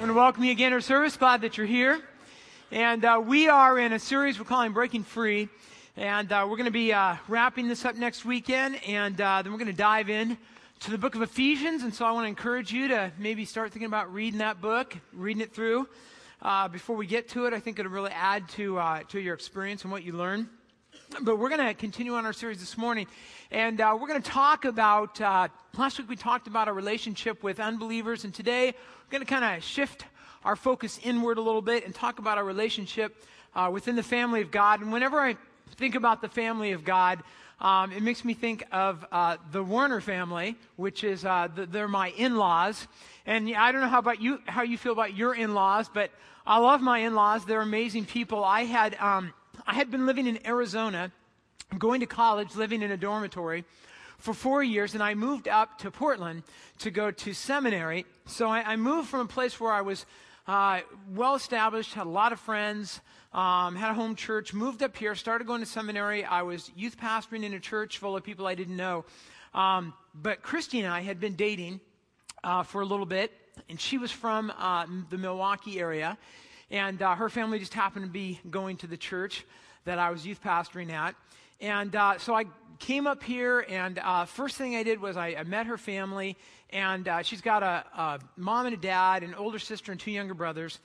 I want to welcome you again to our service. Glad that you're here. And uh, we are in a series we're calling Breaking Free. And uh, we're going to be uh, wrapping this up next weekend. And uh, then we're going to dive in to the book of Ephesians. And so I want to encourage you to maybe start thinking about reading that book, reading it through. Uh, before we get to it, I think it'll really add to, uh, to your experience and what you learn. But we're going to continue on our series this morning. And uh, we're going to talk about, uh, last week we talked about our relationship with unbelievers. And today going to kind of shift our focus inward a little bit and talk about our relationship uh, within the family of God. And whenever I think about the family of God, um, it makes me think of uh, the Warner family, which is uh, the, they're my in-laws. And I don't know how about you, how you feel about your in-laws, but I love my in-laws. They're amazing people. I had um, I had been living in Arizona, going to college, living in a dormitory for four years, and I moved up to Portland to go to seminary. So I, I moved from a place where I was uh, well established, had a lot of friends, um, had a home church, moved up here, started going to seminary. I was youth pastoring in a church full of people I didn't know. Um, but Christy and I had been dating uh, for a little bit, and she was from uh, the Milwaukie area. And uh, her family just happened to be going to the church that I was youth pastoring at. And uh, so I came up here, and uh, first thing I did was I, I met her family. And uh, she's got a, a mom and a dad, an older sister, and two younger brothers.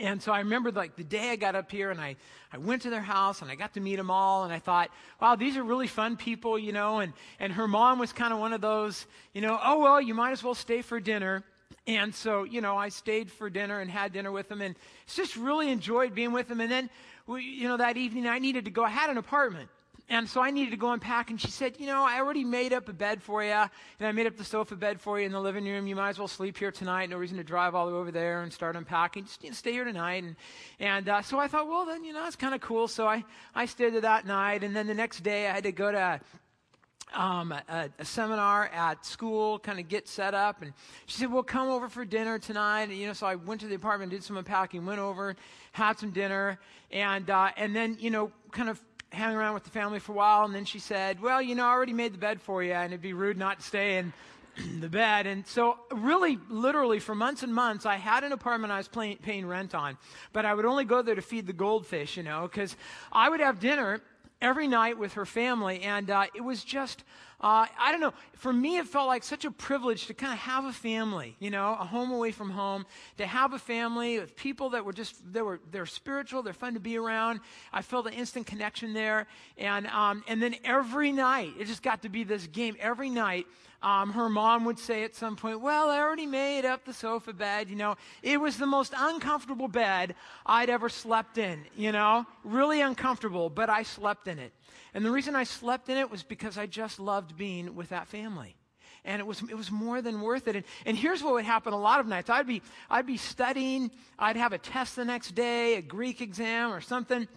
And so I remember like the day I got up here and I, I went to their house and I got to meet them all and I thought, wow, these are really fun people, you know, and, and her mom was kind of one of those, you know, oh, well, you might as well stay for dinner. And so, you know, I stayed for dinner and had dinner with them and just really enjoyed being with them. And then, you know, that evening I needed to go. I had an apartment. And so I needed to go unpack. And she said, You know, I already made up a bed for you. And I made up the sofa bed for you in the living room. You might as well sleep here tonight. No reason to drive all the way over there and start unpacking. Just you know, stay here tonight. And, and uh, so I thought, Well, then, you know, that's kind of cool. So I, I stayed there that night. And then the next day I had to go to um, a, a, seminar at school, kind of get set up. And she said, Well, come over for dinner tonight. And, you know, so I went to the apartment, did some unpacking, went over, had some dinner. And, uh, and then, you know, kind of hang around with the family for a while. And then she said, Well, you know, I already made the bed for you, and it'd be rude not to stay in the bed. And so, really, literally, for months and months, I had an apartment I was paying, paying rent on. But I would only go there to feed the goldfish, you know, because I would have dinner every night with her family. And uh, it was just, uh, I don't know, for me, it felt like such a privilege to kind of have a family, you know, a home away from home, to have a family with people that were just, they were, they're spiritual, they're fun to be around. I felt an instant connection there. And, um, and then every night, it just got to be this game. Every night, um, her mom would say at some point, Well, I already made up the sofa bed. You know, it was the most uncomfortable bed I'd ever slept in, you know, really uncomfortable, but I slept in it. And the reason I slept in it was because I just loved being with that family. And it was, it was more than worth it. And, and here's what would happen a lot of nights I'd be, I'd be studying, I'd have a test the next day, a Greek exam or something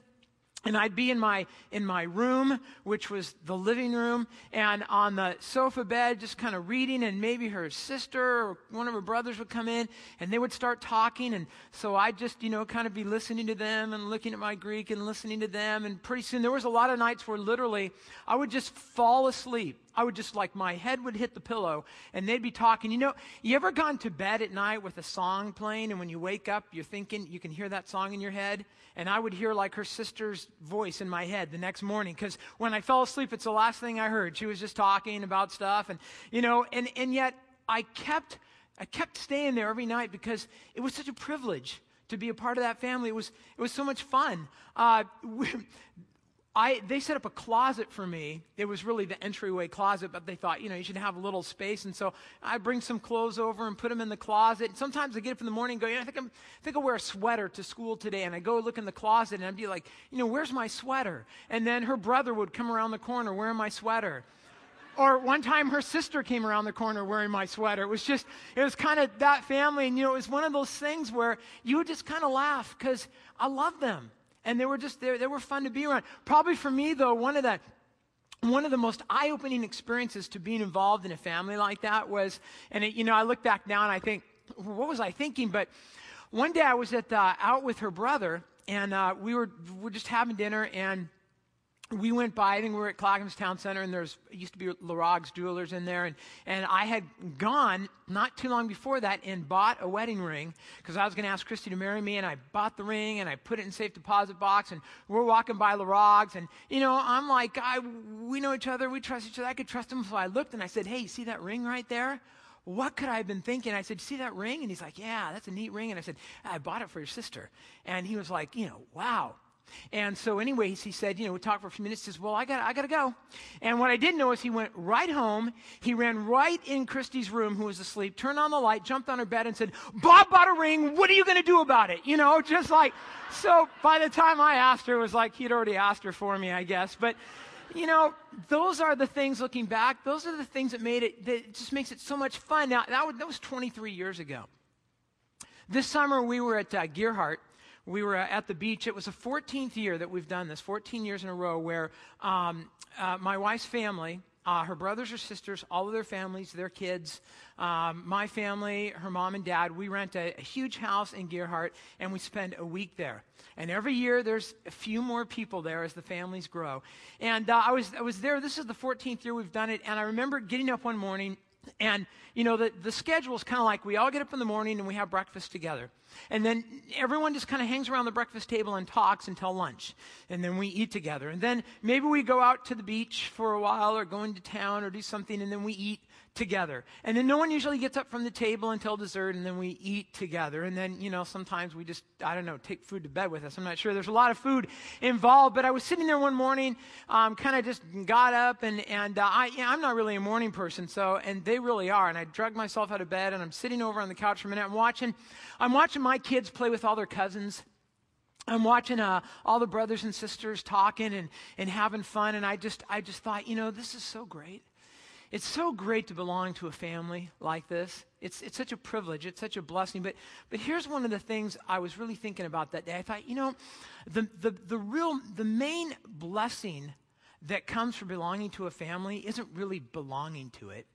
and I'd be in my in my room, which was the living room, and on the sofa bed, just kind of reading, and maybe her sister or one of her brothers would come in, and they would start talking, and so I'd just you know kind of be listening to them and looking at my Greek and listening to them, and pretty soon there was a lot of nights where literally I would just fall asleep I would just like my head would hit the pillow and they'd be talking. You know, you ever gone to bed at night with a song playing and when you wake up, you're thinking you can hear that song in your head? And I would hear like her sister's voice in my head the next morning because when I fell asleep, it's the last thing I heard. She was just talking about stuff and, you know, and, and yet I kept, I kept staying there every night because it was such a privilege to be a part of that family. It was, it was so much fun. Uh, I, they set up a closet for me. It was really the entryway closet, but they thought, you know, you should have a little space. And so I bring some clothes over and put them in the closet. And sometimes I get up in the morning and go, you know, I think, I'm, I think I'll wear a sweater to school today. And I go look in the closet and I'd be like, you know, where's my sweater? And then her brother would come around the corner wearing my sweater. Or one time her sister came around the corner wearing my sweater. It was just, it was kind of that family. And, you know, it was one of those things where you would just kind of laugh because I love them. And they were just, they, they were fun to be around. Probably for me, though, one of the, one of the most eye-opening experiences to being involved in a family like that was, and it, you know, I look back now and I think, what was I thinking? But one day I was at the, out with her brother, and uh, we were we were just having dinner, and we went by, I think we were at Clackamas Town Center, and there's used to be Larog's Jewelers in there. And, and I had gone not too long before that and bought a wedding ring because I was going to ask Christy to marry me. And I bought the ring and I put it in safe deposit box. And we're walking by Larog's. And, you know, I'm like, I, we know each other. We trust each other. I could trust him. So I looked and I said, Hey, you see that ring right there? What could I have been thinking? I said, See that ring? And he's like, Yeah, that's a neat ring. And I said, I bought it for your sister. And he was like, You know, wow. And so, anyways, he said, you know, we talked for a few minutes. He says, well, I got, I got to go. And what I didn't know is he went right home. He ran right in Christy's room, who was asleep, turned on the light, jumped on her bed, and said, Bob bought a ring. What are you going to do about it? You know, just like, so by the time I asked her, it was like he'd already asked her for me, I guess. But, you know, those are the things looking back, those are the things that made it, that just makes it so much fun. Now, that was, that was 23 years ago. This summer, we were at uh, Gearhart we were at the beach. It was the 14th year that we've done this, 14 years in a row, where um, uh, my wife's family, uh, her brothers or sisters, all of their families, their kids, um, my family, her mom and dad, we rent a, a, huge house in Gearhart and we spend a week there. And every year there's a few more people there as the families grow. And uh, I, was, I was there, this is the 14th year we've done it, and I remember getting up one morning and, you know, the, the schedule is kind of like we all get up in the morning and we have breakfast together. And then everyone just kind of hangs around the breakfast table and talks until lunch. And then we eat together. And then maybe we go out to the beach for a while or go into town or do something and then we eat together. And then no one usually gets up from the table until dessert, and then we eat together. And then, you know, sometimes we just, I don't know, take food to bed with us. I'm not sure. There's a lot of food involved, but I was sitting there one morning, um, kind of just got up, and, and uh, I, yeah, I'm not really a morning person, so, and they really are. And I drug myself out of bed, and I'm sitting over on the couch for a minute. I'm watching, I'm watching my kids play with all their cousins. I'm watching uh, all the brothers and sisters talking and, and having fun, and I just, I just thought, you know, this is so great. It's so great to belong to a family like this. It's, it's such a privilege. It's such a blessing. But, but here's one of the things I was really thinking about that day. I thought, you know, the, the, the real, the main blessing that comes from belonging to a family isn't really belonging to it.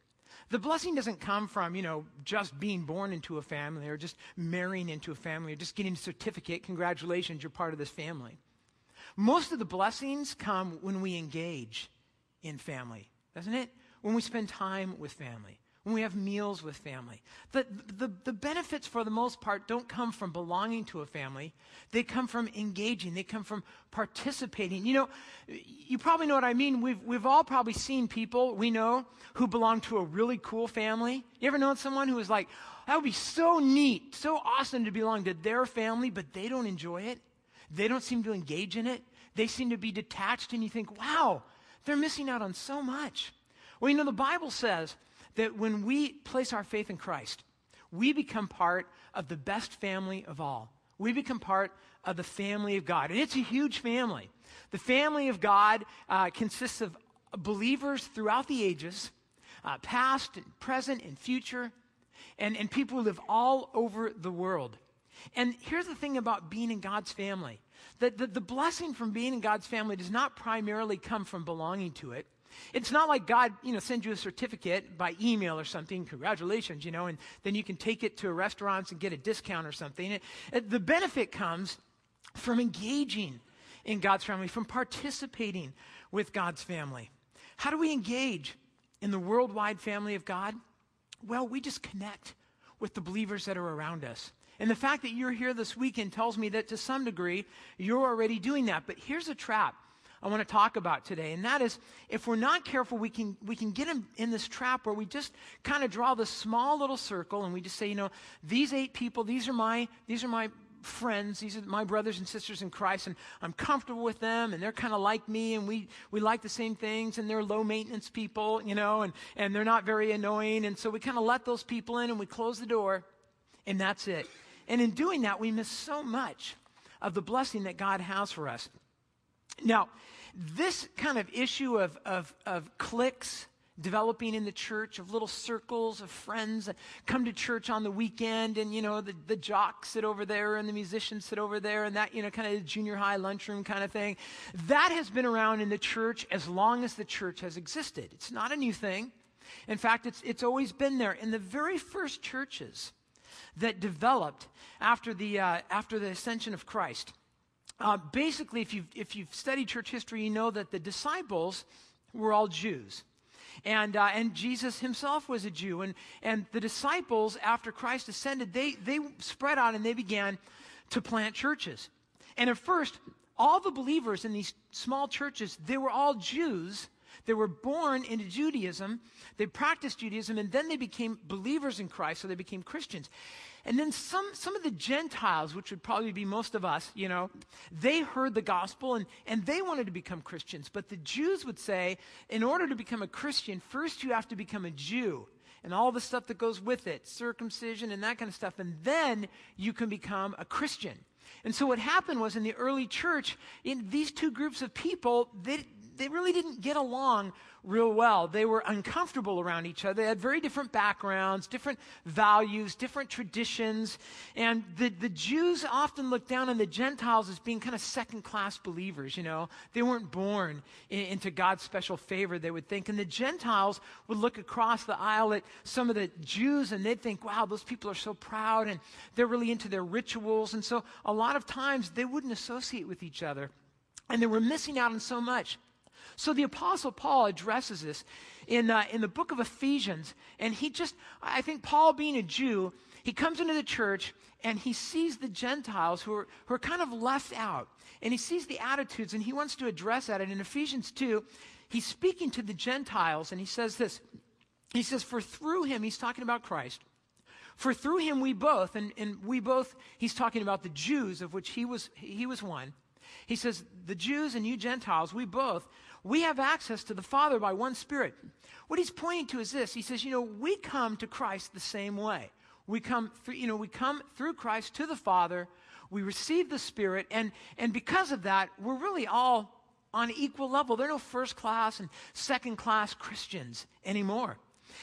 The blessing doesn't come from, you know, just being born into a family or just marrying into a family or just getting a certificate. Congratulations, you're part of this family. Most of the blessings come when we engage in family, doesn't it? When we spend time with family, when we have meals with family. The, the, the benefits, for the most part, don't come from belonging to a family. They come from engaging. They come from participating. You know, you probably know what I mean. We've, we've all probably seen people we know who belong to a really cool family. You ever known someone who was like, that would be so neat, so awesome to belong to their family, but they don't enjoy it? They don't seem to engage in it. They seem to be detached, and you think, wow, they're missing out on so much. Well, you know, the Bible says that when we place our faith in Christ, we become part of the best family of all. We become part of the family of God. And it's a huge family. The family of God uh, consists of believers throughout the ages, uh, past and present and future, and, and people who live all over the world. And here's the thing about being in God's family that the, the blessing from being in God's family does not primarily come from belonging to it. It's not like God, you know, sends you a certificate by email or something, congratulations, you know, and then you can take it to restaurants and get a discount or something. It, it, the benefit comes from engaging in God's family, from participating with God's family. How do we engage in the worldwide family of God? Well, we just connect with the believers that are around us. And the fact that you're here this weekend tells me that to some degree you're already doing that. But here's a trap I want to talk about today. And that is, if we're not careful, we can, we can get in, in this trap where we just kind of draw this small little circle and we just say, you know, these eight people, these are my, these are my friends, these are my brothers and sisters in Christ, and I'm comfortable with them, and they're kind of like me, and we, we like the same things, and they're low maintenance people, you know, and, and they're not very annoying. And so we kind of let those people in and we close the door, and that's it. And in doing that, we miss so much of the blessing that God has for us. Now, this kind of issue of, of, of cliques developing in the church, of little circles of friends that come to church on the weekend, and, you know, the, the jocks sit over there and the musicians sit over there, and that, you know, kind of junior high lunchroom kind of thing. That has been around in the church as long as the church has existed. It's not a new thing. In fact, it's, it's always been there. In the very first churches that developed after the, uh, after the ascension of Christ, uh, basically, if you've, if you've studied church history, you know that the disciples were all Jews. And, uh, and Jesus himself was a Jew. And, and the disciples, after Christ ascended, they, they spread out and they began to plant churches. And at first, all the believers in these small churches, they were all Jews. They were born into Judaism. They practiced Judaism, and then they became believers in Christ, so they became Christians. And then some, some of the Gentiles, which would probably be most of us, you know, they heard the gospel and, and they wanted to become Christians. But the Jews would say, in order to become a Christian, first you have to become a Jew and all the stuff that goes with it, circumcision and that kind of stuff, and then you can become a Christian. And so what happened was in the early church, in these two groups of people, they, they really didn't get along real well. They were uncomfortable around each other. They had very different backgrounds, different values, different traditions. And the, the Jews often looked down on the Gentiles as being kind of second class believers, you know. They weren't born in, into God's special favor, they would think. And the Gentiles would look across the aisle at some of the Jews and they'd think, wow, those people are so proud and they're really into their rituals. And so a lot of times they wouldn't associate with each other. And they were missing out on so much. So the Apostle Paul addresses this in, uh, in the book of Ephesians. And he just, I think Paul being a Jew, he comes into the church and he sees the Gentiles who are, who are kind of left out. And he sees the attitudes and he wants to address that. And in Ephesians 2, he's speaking to the Gentiles and he says this. He says, For through him, he's talking about Christ. For through him we both, and, and we both, he's talking about the Jews, of which he was, he was one. He says, The Jews and you Gentiles, we both, we have access to the Father by one Spirit. What he's pointing to is this. He says, you know, we come to Christ the same way. We come through, you know, we come through Christ to the Father. We receive the Spirit, and, and because of that, we're really all on equal level. There are no first class and second class Christians anymore.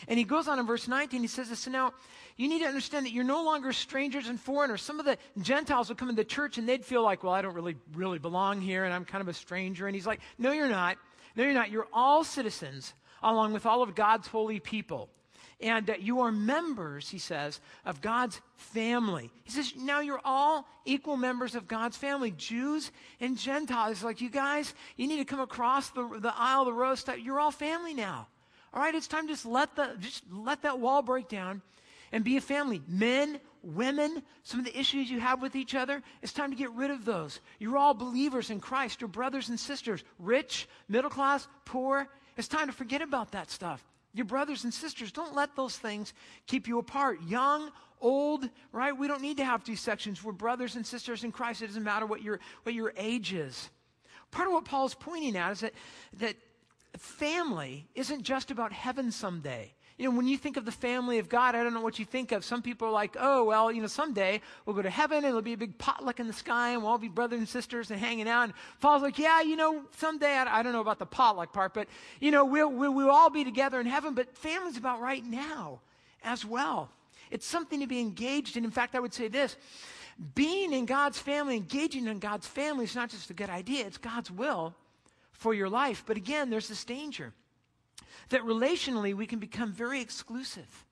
And he goes on in verse 19, he says this, so now you need to understand that you're no longer strangers and foreigners. Some of the Gentiles would come into church and they'd feel like, well, I don't really, really belong here and I'm kind of a stranger. And he's like, no, you're not. No, you're not. You're all citizens along with all of God's holy people. And uh, you are members, he says, of God's family. He says, now you're all equal members of God's family, Jews and Gentiles. Like, you guys, you need to come across the, the aisle, the road. You're all family now. All right, it's time to just let, the, just let that wall break down and be a family. Men, women, some of the issues you have with each other, it's time to get rid of those. You're all believers in Christ. You're brothers and sisters, rich, middle class, poor. It's time to forget about that stuff. Your brothers and sisters, don't let those things keep you apart. Young, old, right? We don't need to have these sections. We're brothers and sisters in Christ. It doesn't matter what your, what your age is. Part of what Paul's pointing at is that, that family isn't just about heaven someday. You know, when you think of the family of God, I don't know what you think of. Some people are like, oh, well, you know, someday we'll go to heaven and it'll be a big potluck in the sky and we'll all be brothers and sisters and hanging out. And Paul's like, yeah, you know, someday, I, I don't know about the potluck part, but, you know, we'll, we'll, we'll all be together in heaven. But family's about right now as well. It's something to be engaged in. In fact, I would say this being in God's family, engaging in God's family is not just a good idea, it's God's will for your life. But again, there's this danger that relationally we can become very exclusive.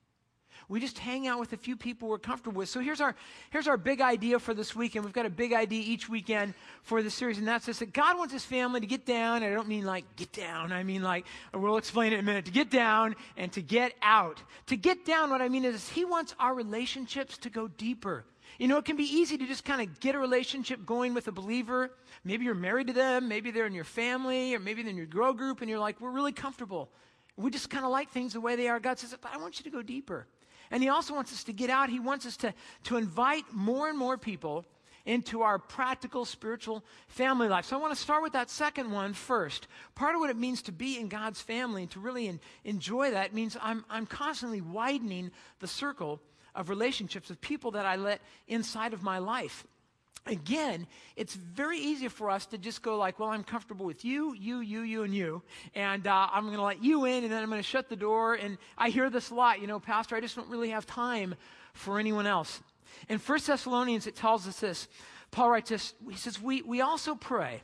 We just hang out with a few people we're comfortable with. So here's our, here's our big idea for this weekend. We've got a big idea each weekend for the series, and that's this that God wants his family to get down. I don't mean like get down, I mean like, we'll explain it in a minute, to get down and to get out. To get down, what I mean is he wants our relationships to go deeper. You know, it can be easy to just kind of get a relationship going with a believer. Maybe you're married to them, maybe they're in your family, or maybe they're in your grow group, and you're like, we're really comfortable. We just kind of like things the way they are. God says, but I want you to go deeper. And He also wants us to get out. He wants us to, to invite more and more people into our practical spiritual family life. So I want to start with that second one first. Part of what it means to be in God's family and to really in, enjoy that means I'm, I'm constantly widening the circle of relationships with people that I let inside of my life again, it's very easy for us to just go like, well, I'm comfortable with you, you, you, you, and you, and uh, I'm going to let you in, and then I'm going to shut the door. And I hear this a lot, you know, Pastor, I just don't really have time for anyone else. In 1 Thessalonians, it tells us this. Paul writes this. He says, we, we also pray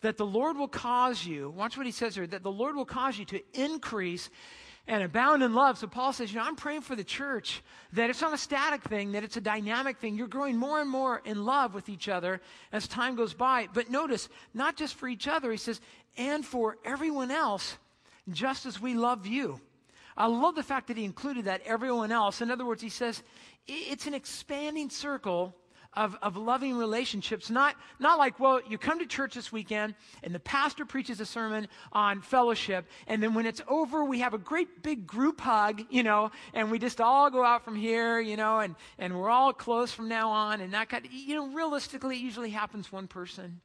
that the Lord will cause you, watch what he says here, that the Lord will cause you to increase and abound in love. So Paul says, you know, I'm praying for the church that it's not a static thing, that it's a dynamic thing. You're growing more and more in love with each other as time goes by. But notice, not just for each other, he says, and for everyone else, just as we love you. I love the fact that he included that everyone else. In other words, he says it's an expanding circle of, of loving relationships. Not, not like, well, you come to church this weekend and the pastor preaches a sermon on fellowship, and then when it's over, we have a great big group hug, you know, and we just all go out from here, you know, and, and we're all close from now on, and that kind of, you know, realistically, it usually happens one person,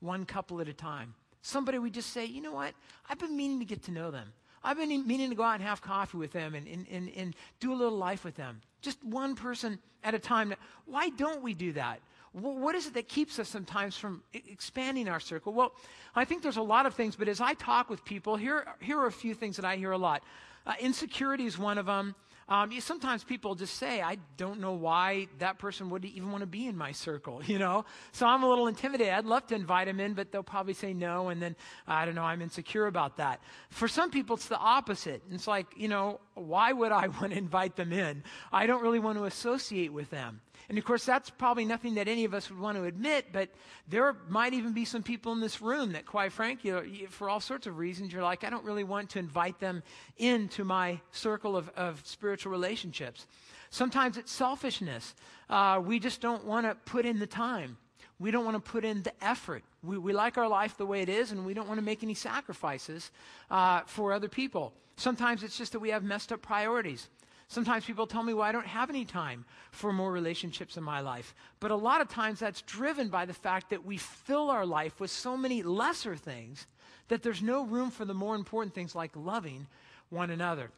one couple at a time. Somebody we just say, you know what, I've been meaning to get to know them. I've been meaning to go out and have coffee with them and, and, and, and do a little life with them. Just one person at a time. Why don't we do that? What is it that keeps us sometimes from expanding our circle? Well, I think there's a lot of things, but as I talk with people, here, here are a few things that I hear a lot. Uh, insecurity is one of them. Um, sometimes people just say, I don't know why that person would even want to be in my circle, you know? So I'm a little intimidated. I'd love to invite them in, but they'll probably say no, and then, I don't know, I'm insecure about that. For some people, it's the opposite. It's like, you know, why would I want to invite them in? I don't really want to associate with them. And of course, that's probably nothing that any of us would want to admit, but there might even be some people in this room that, quite frankly, for all sorts of reasons, you're like, I don't really want to invite them into my circle of, of spiritual relationships. Sometimes it's selfishness. Uh, we just don't want to put in the time. We don't want to put in the effort. We, we like our life the way it is, and we don't want to make any sacrifices uh, for other people. Sometimes it's just that we have messed up priorities. Sometimes people tell me, well, I don't have any time for more relationships in my life. But a lot of times that's driven by the fact that we fill our life with so many lesser things that there's no room for the more important things like loving one another.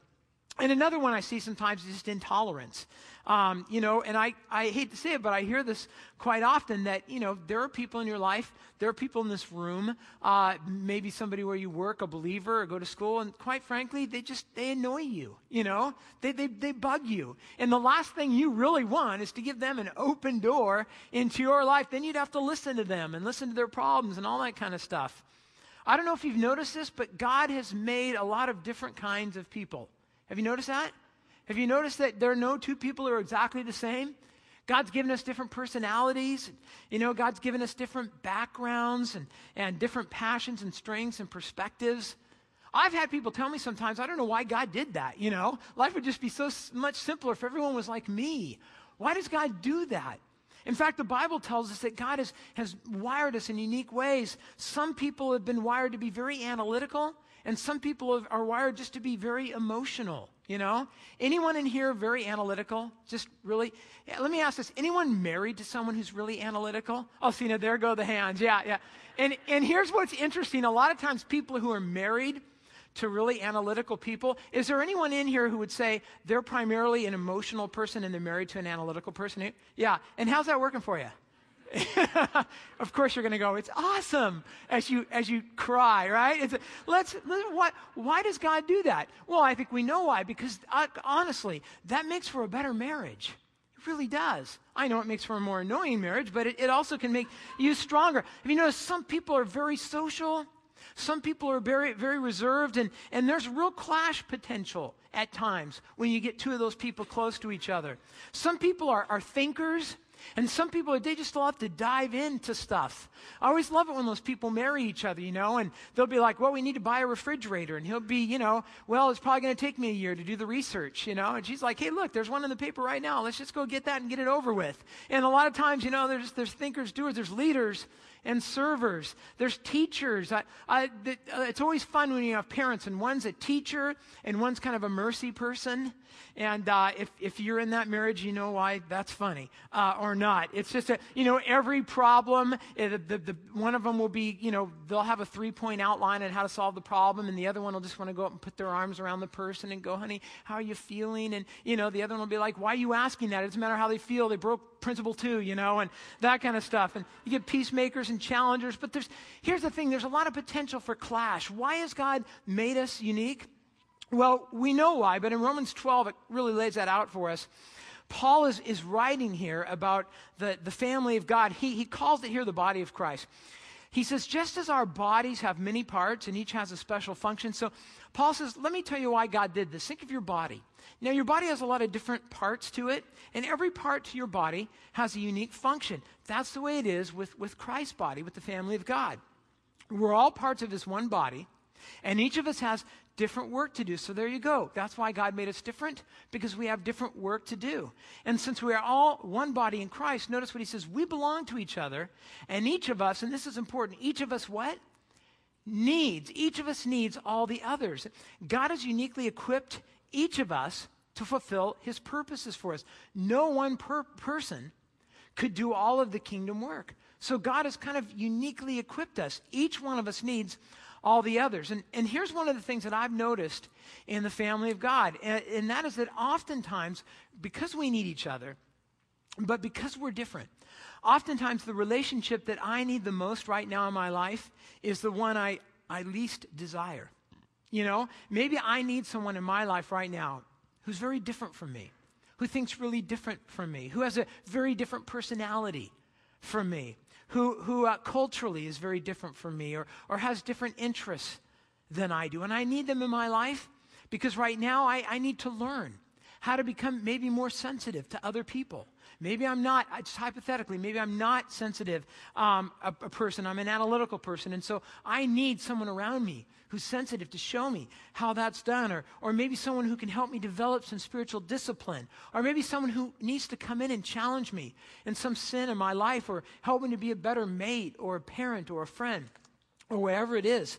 And another one I see sometimes is just intolerance. Um, you know, and I, I hate to say it, but I hear this quite often that, you know, there are people in your life, there are people in this room, uh, maybe somebody where you work, a believer, or go to school, and quite frankly, they just, they annoy you, you know? They, they, they bug you. And the last thing you really want is to give them an open door into your life. Then you'd have to listen to them and listen to their problems and all that kind of stuff. I don't know if you've noticed this, but God has made a lot of different kinds of people. Have you noticed that? Have you noticed that there are no two people who are exactly the same? God's given us different personalities. You know, God's given us different backgrounds and, and different passions and strengths and perspectives. I've had people tell me sometimes, I don't know why God did that, you know? Life would just be so much simpler if everyone was like me. Why does God do that? In fact, the Bible tells us that God has, has wired us in unique ways. Some people have been wired to be very analytical, and some people are wired just to be very emotional, you know? Anyone in here very analytical? Just really? Yeah, let me ask this. Anyone married to someone who's really analytical? Oh, see, now there go the hands. Yeah, yeah. And, and here's what's interesting. A lot of times people who are married to really analytical people, is there anyone in here who would say they're primarily an emotional person and they're married to an analytical person? Yeah. And how's that working for you? of course you're going to go it's awesome as you as you cry right? It's a, let's, let's why, why does god do that? Well i think we know why because uh, honestly that makes for a better marriage. It really does. I know it makes for a more annoying marriage but it, it also can make you stronger. Have you noticed some people are very social? Some people are very, very reserved, and, and there's real clash potential at times when you get two of those people close to each other. Some people are, are thinkers, and some people, they just love to dive into stuff. I always love it when those people marry each other, you know, and they'll be like, well, we need to buy a refrigerator. And he'll be, you know, well, it's probably going to take me a year to do the research, you know. And she's like, hey, look, there's one in the paper right now. Let's just go get that and get it over with. And a lot of times, you know, there's, there's thinkers, doers, there's leaders and servers. There's teachers. I, I, the, uh, it's always fun when you have parents, and one's a teacher and one's kind of a mercy person. And uh, if, if you're in that marriage, you know why that's funny uh, or not. It's just, a, you know, every problem, it, uh, the, the, one of them will be, you know, they'll have a three point outline on how to solve the problem, and the other one will just want to go up and put their arms around the person and go, honey, how are you feeling? And, you know, the other one will be like, why are you asking that? It doesn't matter how they feel. They broke principle two, you know, and that kind of stuff. And you get peacemakers and challengers, but there's, here's the thing there's a lot of potential for clash. Why has God made us unique? Well, we know why, but in Romans 12, it really lays that out for us. Paul is, is writing here about the, the family of God. He, he calls it here the body of Christ. He says, just as our bodies have many parts and each has a special function. So Paul says, let me tell you why God did this. Think of your body. Now, your body has a lot of different parts to it, and every part to your body has a unique function. That's the way it is with, with Christ's body, with the family of God. We're all parts of his one body, and each of us has different work to do. So there you go. That's why God made us different, because we have different work to do. And since we are all one body in Christ, notice what he says we belong to each other, and each of us, and this is important, each of us what? Needs. Each of us needs all the others. God has uniquely equipped each of us to fulfill his purposes for us. No one per- person could do all of the kingdom work. So God has kind of uniquely equipped us. Each one of us needs all the others. And, and here's one of the things that I've noticed in the family of God, and, and that is that oftentimes, because we need each other, but because we're different, oftentimes the relationship that I need the most right now in my life is the one I, I least desire. You know, maybe I need someone in my life right now who's very different from me, who thinks really different from me, who has a very different personality from me, who, who uh, culturally is very different from me or, or has different interests than I do. And I need them in my life because right now I, I need to learn how to become maybe more sensitive to other people. Maybe I'm not, just hypothetically, maybe I'm not sensitive um, a, a person. I'm an analytical person. And so I need someone around me who's sensitive to show me how that's done, or, or maybe someone who can help me develop some spiritual discipline, or maybe someone who needs to come in and challenge me in some sin in my life, or help me to be a better mate, or a parent, or a friend, or whatever it is.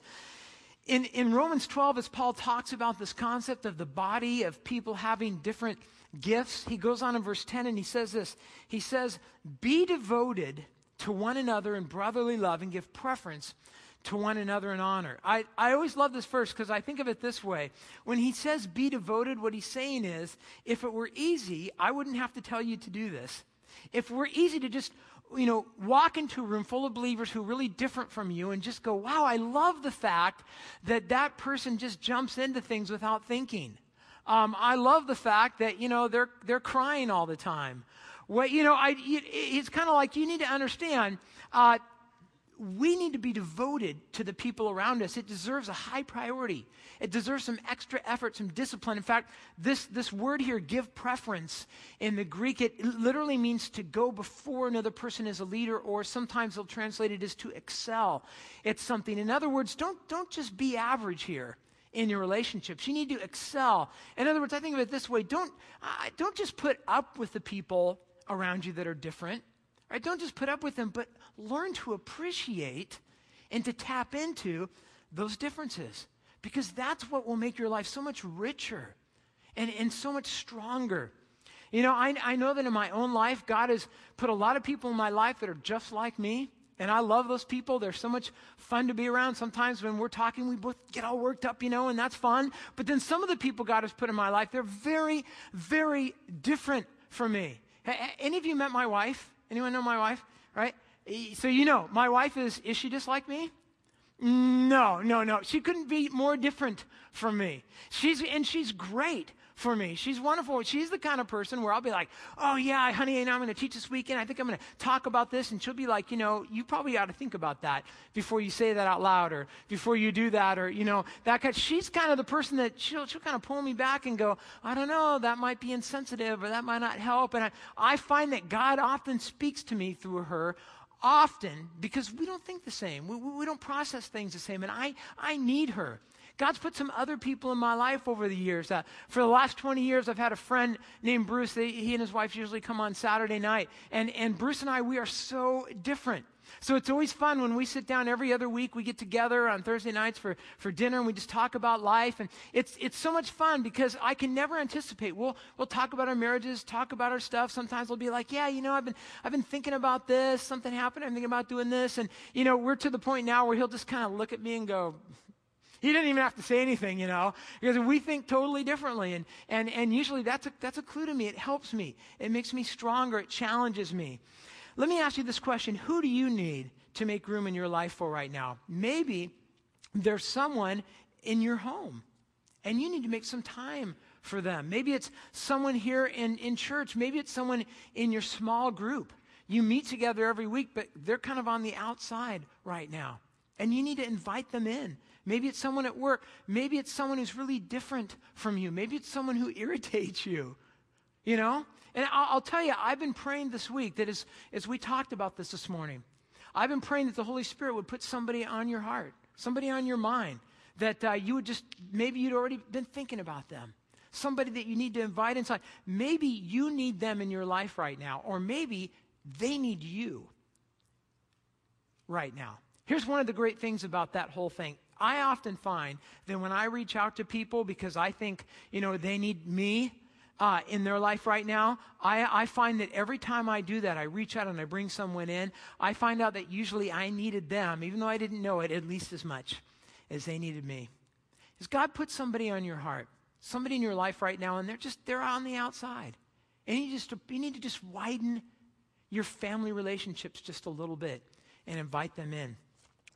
In, in Romans 12, as Paul talks about this concept of the body, of people having different gifts, he goes on in verse 10 and he says this He says, Be devoted to one another in brotherly love and give preference to one another in honor. I, I always love this verse because I think of it this way. When he says be devoted, what he's saying is if it were easy, I wouldn't have to tell you to do this. If we're easy to just you know, walk into a room full of believers who are really different from you and just go, wow, I love the fact that that person just jumps into things without thinking. Um, I love the fact that, you know, they're, they're crying all the time. What, you know, I, it's kind of like you need to understand uh, we need to be devoted to the people around us. It deserves a high priority. It deserves some extra effort, some discipline. In fact, this, this word here, give preference, in the Greek, it literally means to go before another person as a leader, or sometimes they'll translate it as to excel It's something. In other words, don't, don't just be average here in your relationships. You need to excel. In other words, I think of it this way don't, uh, don't just put up with the people around you that are different. Right? Don't just put up with them, but learn to appreciate and to tap into those differences because that's what will make your life so much richer and, and so much stronger. You know, I, I know that in my own life, God has put a lot of people in my life that are just like me. And I love those people. They're so much fun to be around. Sometimes when we're talking, we both get all worked up, you know, and that's fun. But then some of the people God has put in my life, they're very, very different from me. Any of you met my wife? Anyone know my wife? Right? So you know, my wife is, is she just like me? No, no, no. She couldn't be more different from me. She's, and she's great for me. She's wonderful. She's the kind of person where I'll be like, oh, yeah, honey, know, I'm going to teach this weekend. I think I'm going to talk about this. And she'll be like, you know, you probably ought to think about that before you say that out loud or before you do that or, you know, that kind. She's kind of the person that she'll, she'll kind of pull me back and go, I don't know, that might be insensitive or that might not help. And I, I find that God often speaks to me through her often because we don't think the same. We, we don't process things the same. And I, I need her. God's put some other people in my life over the years. Uh, for the last 20 years, I've had a friend named Bruce. They, he and his wife usually come on Saturday night. And, and Bruce and I, we are so different. So it's always fun when we sit down every other week. We get together on Thursday nights for, for dinner and we just talk about life. And it's, it's so much fun because I can never anticipate. We'll, we'll talk about our marriages, talk about our stuff. Sometimes we'll be like, yeah, you know, I've been, I've been thinking about this. Something happened. I'm thinking about doing this. And, you know, we're to the point now where he'll just kind of look at me and go, he didn't even have to say anything, you know, because we think totally differently. And, and, and usually that's a, that's a clue to me. It helps me, it makes me stronger, it challenges me. Let me ask you this question Who do you need to make room in your life for right now? Maybe there's someone in your home, and you need to make some time for them. Maybe it's someone here in, in church, maybe it's someone in your small group. you meet together every week, but they're kind of on the outside right now. And you need to invite them in. Maybe it's someone at work. Maybe it's someone who's really different from you. Maybe it's someone who irritates you. You know? And I'll, I'll tell you, I've been praying this week that as, as we talked about this this morning, I've been praying that the Holy Spirit would put somebody on your heart, somebody on your mind, that uh, you would just, maybe you'd already been thinking about them. Somebody that you need to invite inside. Maybe you need them in your life right now, or maybe they need you right now. Here's one of the great things about that whole thing. I often find that when I reach out to people because I think, you know, they need me, uh, in their life right now, I, I find that every time I do that, I reach out and I bring someone in, I find out that usually I needed them, even though I didn't know it, at least as much as they needed me. Has God put somebody on your heart, somebody in your life right now, and they're just, they're on the outside. And you, just, you need to just widen your family relationships just a little bit and invite them in.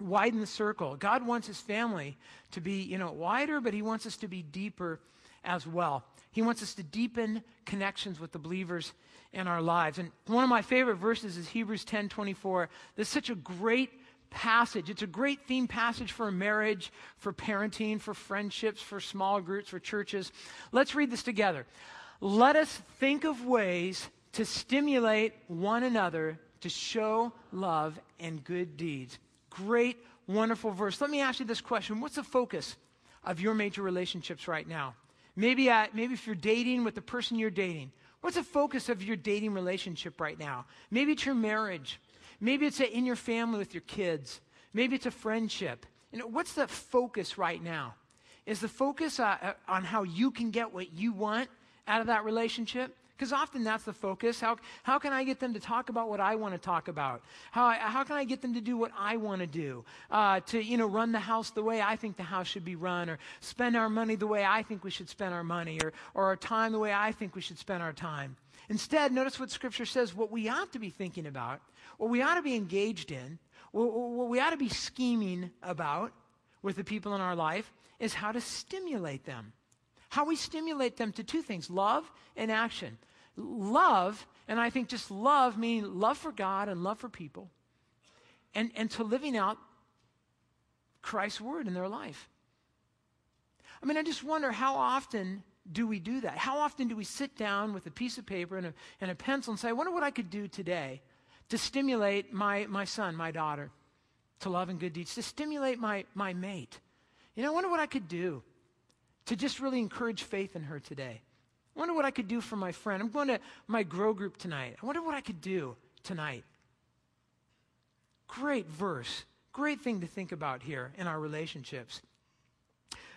Widen the circle. God wants his family to be, you know, wider, but he wants us to be deeper as well. He wants us to deepen connections with the believers in our lives. And one of my favorite verses is Hebrews 10 24. This is such a great passage. It's a great theme passage for marriage, for parenting, for friendships, for small groups, for churches. Let's read this together. Let us think of ways to stimulate one another to show love and good deeds. Great, wonderful verse. Let me ask you this question What's the focus of your major relationships right now? Maybe, uh, maybe if you're dating with the person you're dating, what's the focus of your dating relationship right now? Maybe it's your marriage. Maybe it's in your family with your kids. Maybe it's a friendship. You know, what's the focus right now? Is the focus uh, uh on how you can get what you want out of that relationship? Because often that's the focus. How, how can I get them to talk about what I want to talk about? How, how can I get them to do what I want to do? Uh, to, you know, run the house the way I think the house should be run, or spend our money the way I think we should spend our money, or, or our time the way I think we should spend our time. Instead, notice what Scripture says what we ought to be thinking about, what we ought to be engaged in, what we ought to be scheming about with the people in our life is how to stimulate them. How we stimulate them to two things love and action. Love, and I think just love meaning love for God and love for people, and, and to living out Christ's word in their life. I mean, I just wonder how often do we do that? How often do we sit down with a piece of paper and a, and a pencil and say, I wonder what I could do today to stimulate my, my son, my daughter, to love and good deeds, to stimulate my, my mate? You know, I wonder what I could do to just really encourage faith in her today. I wonder what I could do for my friend. I'm going to my grow group tonight. I wonder what I could do tonight. Great verse. Great thing to think about here in our relationships.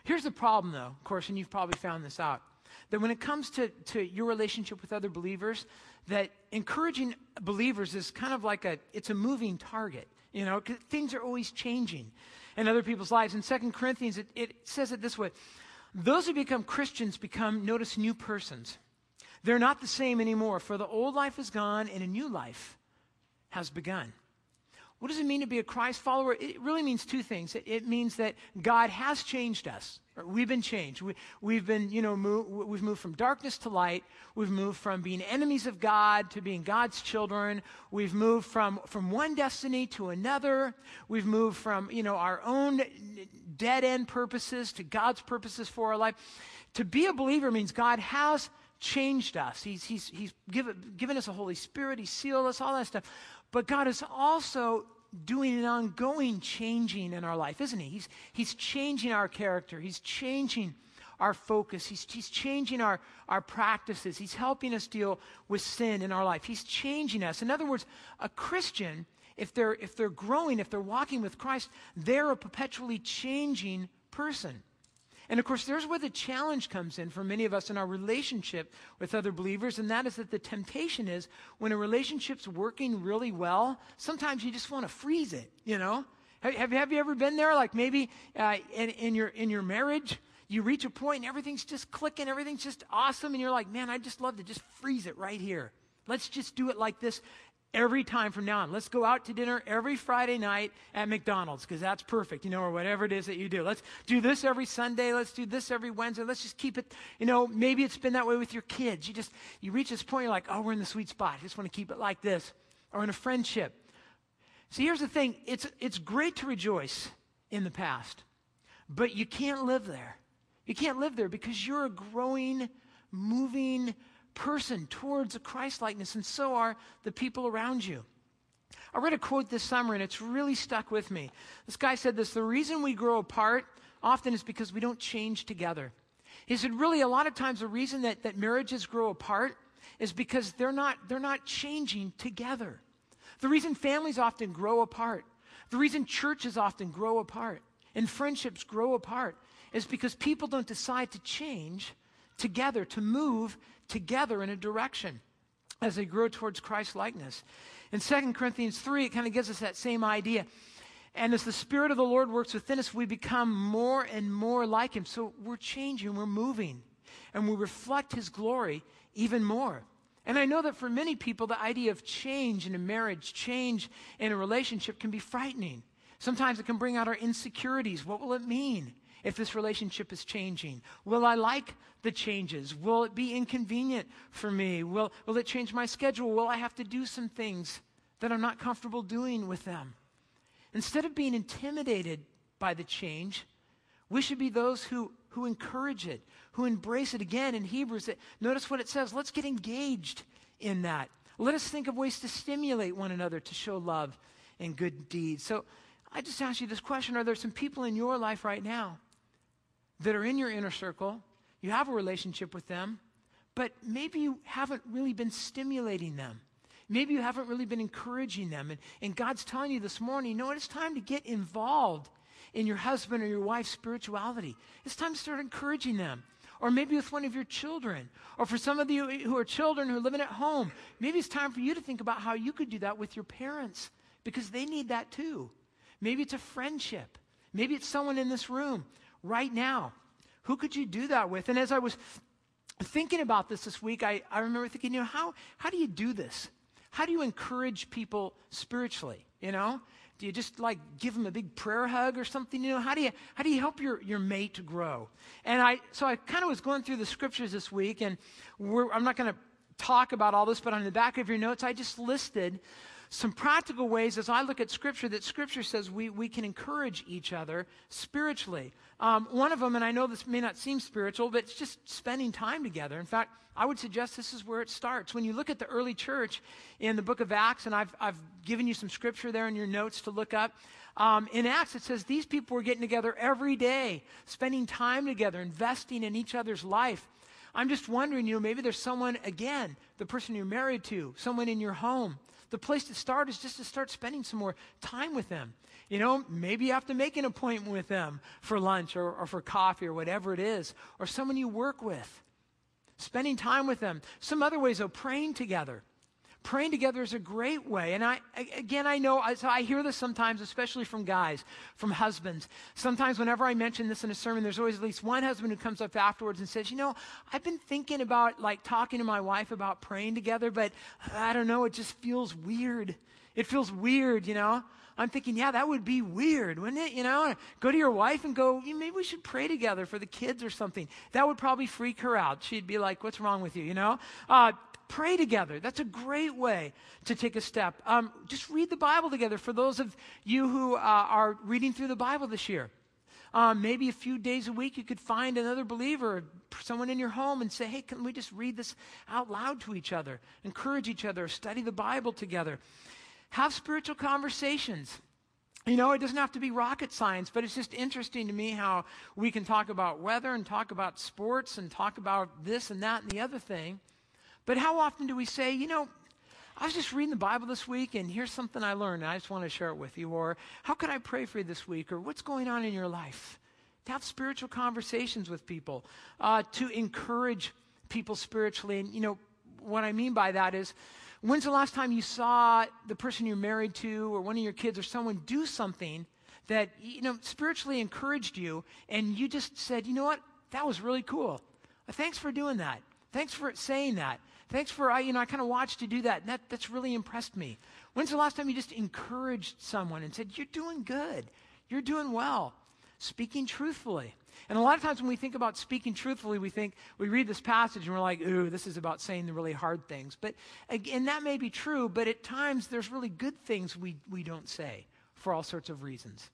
Here's the problem, though, of course, and you've probably found this out that when it comes to, to your relationship with other believers, that encouraging believers is kind of like a it's a moving target. You know, things are always changing in other people's lives. In Second Corinthians, it, it says it this way those who become Christians become, notice, new persons. They're not the same anymore, for the old life is gone and a new life has begun. What does it mean to be a Christ follower? It really means two things. It, it means that God has changed us. We've been changed. We, have been, you know, move, we've moved from darkness to light. We've moved from being enemies of God to being God's children. We've moved from, from one destiny to another. We've moved from, you know, our own dead end purposes to God's purposes for our life. To be a believer means God has changed us. He's, he's, he's given, given us a Holy Spirit. He's sealed us, all that stuff. But God is also doing an ongoing changing in our life, isn't He? He's, he's changing our character, He's changing our focus, He's, he's changing our, our practices, He's helping us deal with sin in our life. He's changing us. In other words, a Christian, if they're, if they're growing, if they're walking with Christ, they're a perpetually changing person. And of course, there's where the challenge comes in for many of us in our relationship with other believers, and that is that the temptation is when a relationship's working really well, sometimes you just want to freeze it, you know? Have, have, you ever been there? Like maybe uh, in, in, your, in your marriage, you reach a point and everything's just clicking, everything's just awesome, and you're like, man, I'd just love to just freeze it right here. Let's just do it like this every time from now on. Let's go out to dinner every Friday night at McDonald's because that's perfect, you know, or whatever it is that you do. Let's do this every Sunday. Let's do this every Wednesday. Let's just keep it, you know, maybe it's been that way with your kids. You just, you reach this point, you're like, oh, we're in the sweet spot. I just want to keep it like this. or in a friendship. See, here's the thing it's, it's great to rejoice in the past, but you can't live there. You can't live there because you're a growing, moving person towards a Christ likeness, and so are the people around you. I read a quote this summer and it's really stuck with me. This guy said this The reason we grow apart often is because we don't change together. He said, really, a lot of times the reason that, that marriages grow apart is because they're not, they're not changing together. The reason families often grow apart, the reason churches often grow apart, and friendships grow apart is because people don't decide to change together, to move together in a direction as they grow towards Christ likeness. In 2 Corinthians 3, it kind of gives us that same idea. And as the Spirit of the Lord works within us, we become more and more like Him. So we're changing, we're moving, and we reflect His glory even more. And I know that for many people, the idea of change in a marriage, change in a relationship can be frightening. Sometimes it can bring out our insecurities. What will it mean if this relationship is changing? Will I like the changes? Will it be inconvenient for me? Will, will it change my schedule? Will I have to do some things that I'm not comfortable doing with them? Instead of being intimidated by the change, we should be those who, who encourage it, who embrace it. Again, in Hebrews, it, notice what it says. Let's get engaged in that. Let us think of ways to stimulate one another to show love and good deeds. So I just ask you this question Are there some people in your life right now that are in your inner circle? You have a relationship with them, but maybe you haven't really been stimulating them. Maybe you haven't really been encouraging them. And, and God's telling you this morning, you know? It's time to get involved in your husband or your wife's spirituality. It's time to start encouraging them. Or maybe with one of your children. Or for some of you who are children who are living at home, maybe it's time for you to think about how you could do that with your parents because they need that too. Maybe it's a friendship. Maybe it's someone in this room right now. Who could you do that with? And as I was thinking about this this week, I, I remember thinking, you know, how, how do you do this? How do you encourage people spiritually? You know, do you just like give them a big prayer hug or something? You know, how do you how do you help your your mate grow? And I so I kind of was going through the scriptures this week, and I'm not going to talk about all this, but on the back of your notes, I just listed some practical ways as I look at Scripture that Scripture says we, we can encourage each other spiritually. Um, one of them, and I know this may not seem spiritual, but it's just spending time together. In fact, I would suggest this is where it starts. When you look at the early church in the book of Acts, and I've, I've given you some Scripture there in your notes to look up. Um, in Acts, it says these people were getting together every day, spending time together, investing in each other's life. I'm just wondering, you know, maybe there's someone, again, the person you're married to, someone in your home the place to start is just to start spending some more time with them. You know, maybe you have to make an appointment with them for lunch or, or for coffee or whatever it is, or someone you work with. Spending time with them. Some other ways, though, praying together praying together is a great way. And I, again, I know, so I hear this sometimes, especially from guys, from husbands. Sometimes whenever I mention this in a sermon, there's always at least one husband who comes up afterwards and says, you know, I've been thinking about like talking to my wife about praying together, but I don't know, it just feels weird. It feels weird, you know? I'm thinking, yeah, that would be weird, wouldn't it? You know, go to your wife and go, maybe we should pray together for the kids or something. That would probably freak her out. She'd be like, what's wrong with you? You know, uh, Pray together. That's a great way to take a step. Um, just read the Bible together for those of you who uh, are reading through the Bible this year. Um, maybe a few days a week you could find another believer, someone in your home, and say, hey, can we just read this out loud to each other? Encourage each other, study the Bible together. Have spiritual conversations. You know, it doesn't have to be rocket science, but it's just interesting to me how we can talk about weather and talk about sports and talk about this and that and the other thing. But how often do we say, you know, I was just reading the Bible this week and here's something I learned and I just want to share it with you. Or how can I pray for you this week? Or what's going on in your life? To have spiritual conversations with people, uh, to encourage people spiritually. And, you know, what I mean by that is, when's the last time you saw the person you're married to or one of your kids or someone do something that, you know, spiritually encouraged you and you just said, you know what? That was really cool. Thanks for doing that. Thanks for saying that. Thanks for, I, you know, I kind of watched you do that, and that, that's really impressed me. When's the last time you just encouraged someone and said, You're doing good, you're doing well? speaking truthfully. And a lot of times when we think about speaking truthfully, we think, we read this passage and we're like, ooh, this is about saying the really hard things. But again, that may be true, but at times there's really good things we, we don't say for all sorts of reasons.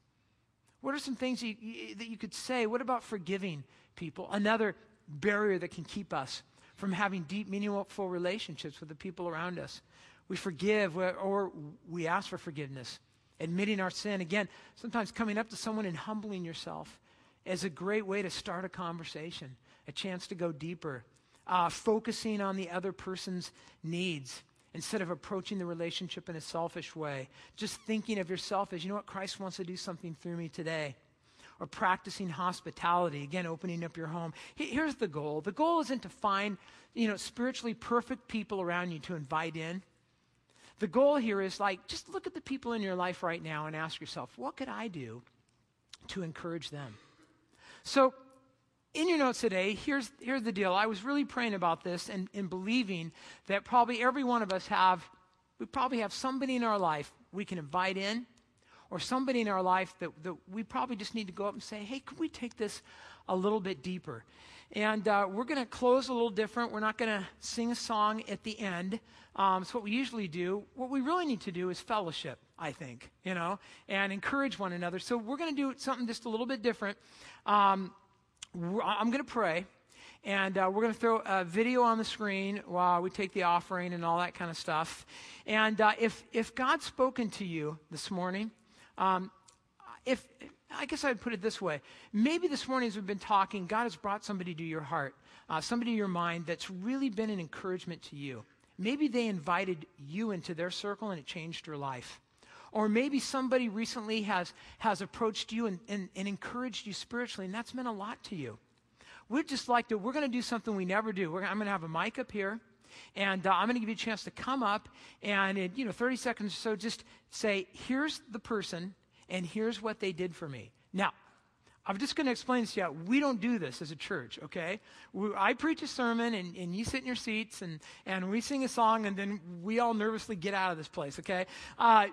What are some things you, you, that you could say? What about forgiving people? Another barrier that can keep us from having deep, meaningful relationships with the people around us. We forgive or we ask for forgiveness, admitting our sin. Again, sometimes coming up to someone and humbling yourself is a great way to start a conversation, a chance to go deeper, uh, focusing on the other person's needs instead of approaching the relationship in a selfish way. Just thinking of yourself as, you know what, Christ wants to do something through me today. Or practicing hospitality, again, opening up your home. Here's the goal the goal isn't to find, you know, spiritually perfect people around you to invite in. The goal here is like, just look at the people in your life right now and ask yourself, what could I do to encourage them? So, in your notes today, here's, here's the deal. I was really praying about this and, and believing that probably every one of us have, we probably have somebody in our life we can invite in, or somebody in our life that, that we probably just need to go up and say, hey, can we take this a little bit deeper? And uh, we're going to close a little different. We're not going to sing a song at the end. Um, it's what we usually do. What we really need to do is fellowship, I think, you know, and encourage one another. So we're going to do something just a little bit different. Um, I'm going to pray, and uh, we're going to throw a video on the screen while we take the offering and all that kind of stuff. And uh, if if God's spoken to you this morning, um, if I guess I'd put it this way, maybe this morning as we've been talking, God has brought somebody to your heart, uh, somebody to your mind that's really been an encouragement to you. Maybe they invited you into their circle and it changed your life. Or maybe somebody recently has, has approached you and, and, and encouraged you spiritually, and that's meant a lot to you. We'd just like to, we're going to do something we never do. We're, I'm going to have a mic up here, and uh, I'm going to give you a chance to come up and in, you know, 30 seconds or so, just say, here's the person, and here's what they did for me. Now, I'm just going to explain this to you. We don't do this as a church, okay? We, I preach a sermon, and, and you sit in your seats, and, and we sing a song, and then we all nervously get out of this place, okay? Uh,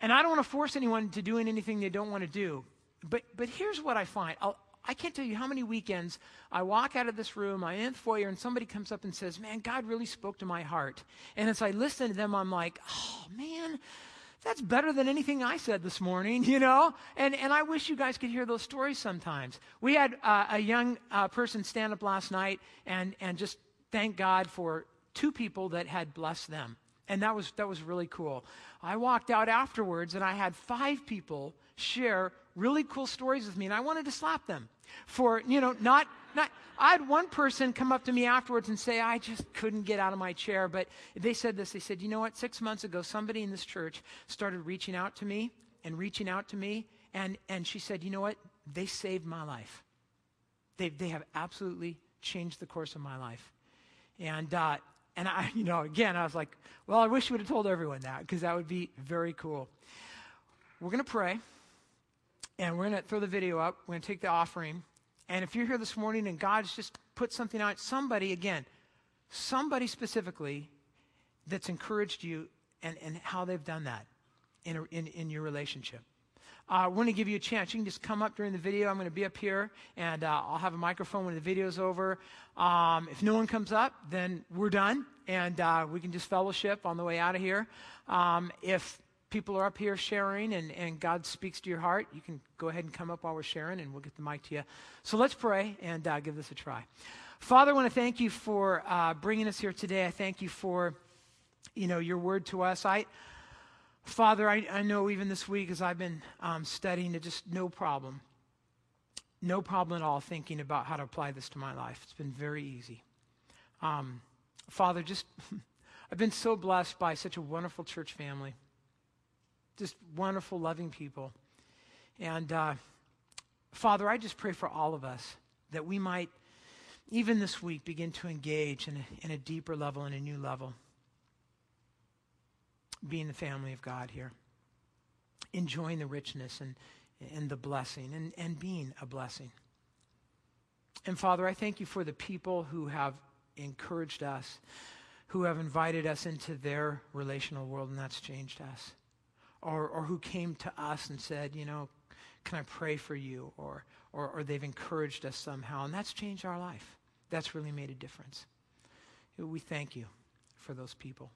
and I don't want to force anyone to doing anything they don't want to do. But, but here's what I find. I'll, I can't tell you how many weekends I walk out of this room, I'm in the foyer, and somebody comes up and says, Man, God really spoke to my heart. And as I listen to them, I'm like, Oh, man, that's better than anything I said this morning, you know? And, and I wish you guys could hear those stories sometimes. We had uh, a young uh, person stand up last night and, and just thank God for two people that had blessed them. And that was, that was really cool. I walked out afterwards and I had five people share really cool stories with me, and I wanted to slap them for, you know, not, not, I had one person come up to me afterwards and say, I just couldn't get out of my chair. But they said this. They said, you know what? Six months ago, somebody in this church started reaching out to me and reaching out to me. And, and she said, you know what? They saved my life. They, they have absolutely changed the course of my life. And, uh, and I, you know, again, I was like, well, I wish you would have told everyone that because that would be very cool. We're going to pray and we're going to throw the video up. We're going to take the offering. And if you're here this morning and God's just put something out, somebody, again, somebody specifically that's encouraged you and, and how they've done that in, a, in, in your relationship. Uh, we're going to give you a chance. You can just come up during the video. I'm going to be up here, and uh, I'll have a microphone when the video's over. Um, if no one comes up, then we're done, and uh, we can just fellowship on the way out of here. Um, if people are up here sharing and, and God speaks to your heart, you can go ahead and come up while we're sharing, and we'll get the mic to you. So let's pray and uh, give this a try. Father, I want to thank you for uh, bringing us here today. I thank you for, you know, your word to us. I Father, I, I know even this week as I've been um, studying, it just no problem. No problem at all thinking about how to apply this to my life. It's been very easy. Um, Father, just, I've been so blessed by such a wonderful church family. Just wonderful, loving people. And uh, Father, I just pray for all of us that we might, even this week, begin to engage in a, in a deeper level, in a new level being the family of God here, enjoying the richness and, and the blessing and, and being a blessing. And Father, I thank you for the people who have encouraged us, who have invited us into their relational world, and that's changed us. Or, or who came to us and said, you know, can I pray for you? Or, or, or they've encouraged us somehow. And that's changed our life. That's really made a difference. We thank you for those people.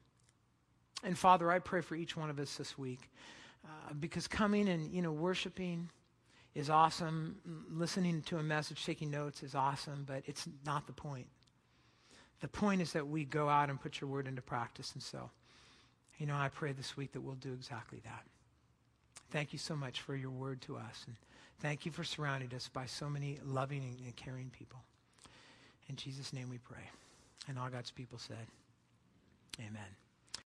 And Father, I pray for each one of us this week uh, because coming and, you know, worshiping is awesome. Listening to a message, taking notes is awesome, but it's not the point. The point is that we go out and put your word into practice. And so, you know, I pray this week that we'll do exactly that. Thank you so much for your word to us. And thank you for surrounding us by so many loving and caring people. In Jesus' name we pray. And all God's people said, Amen.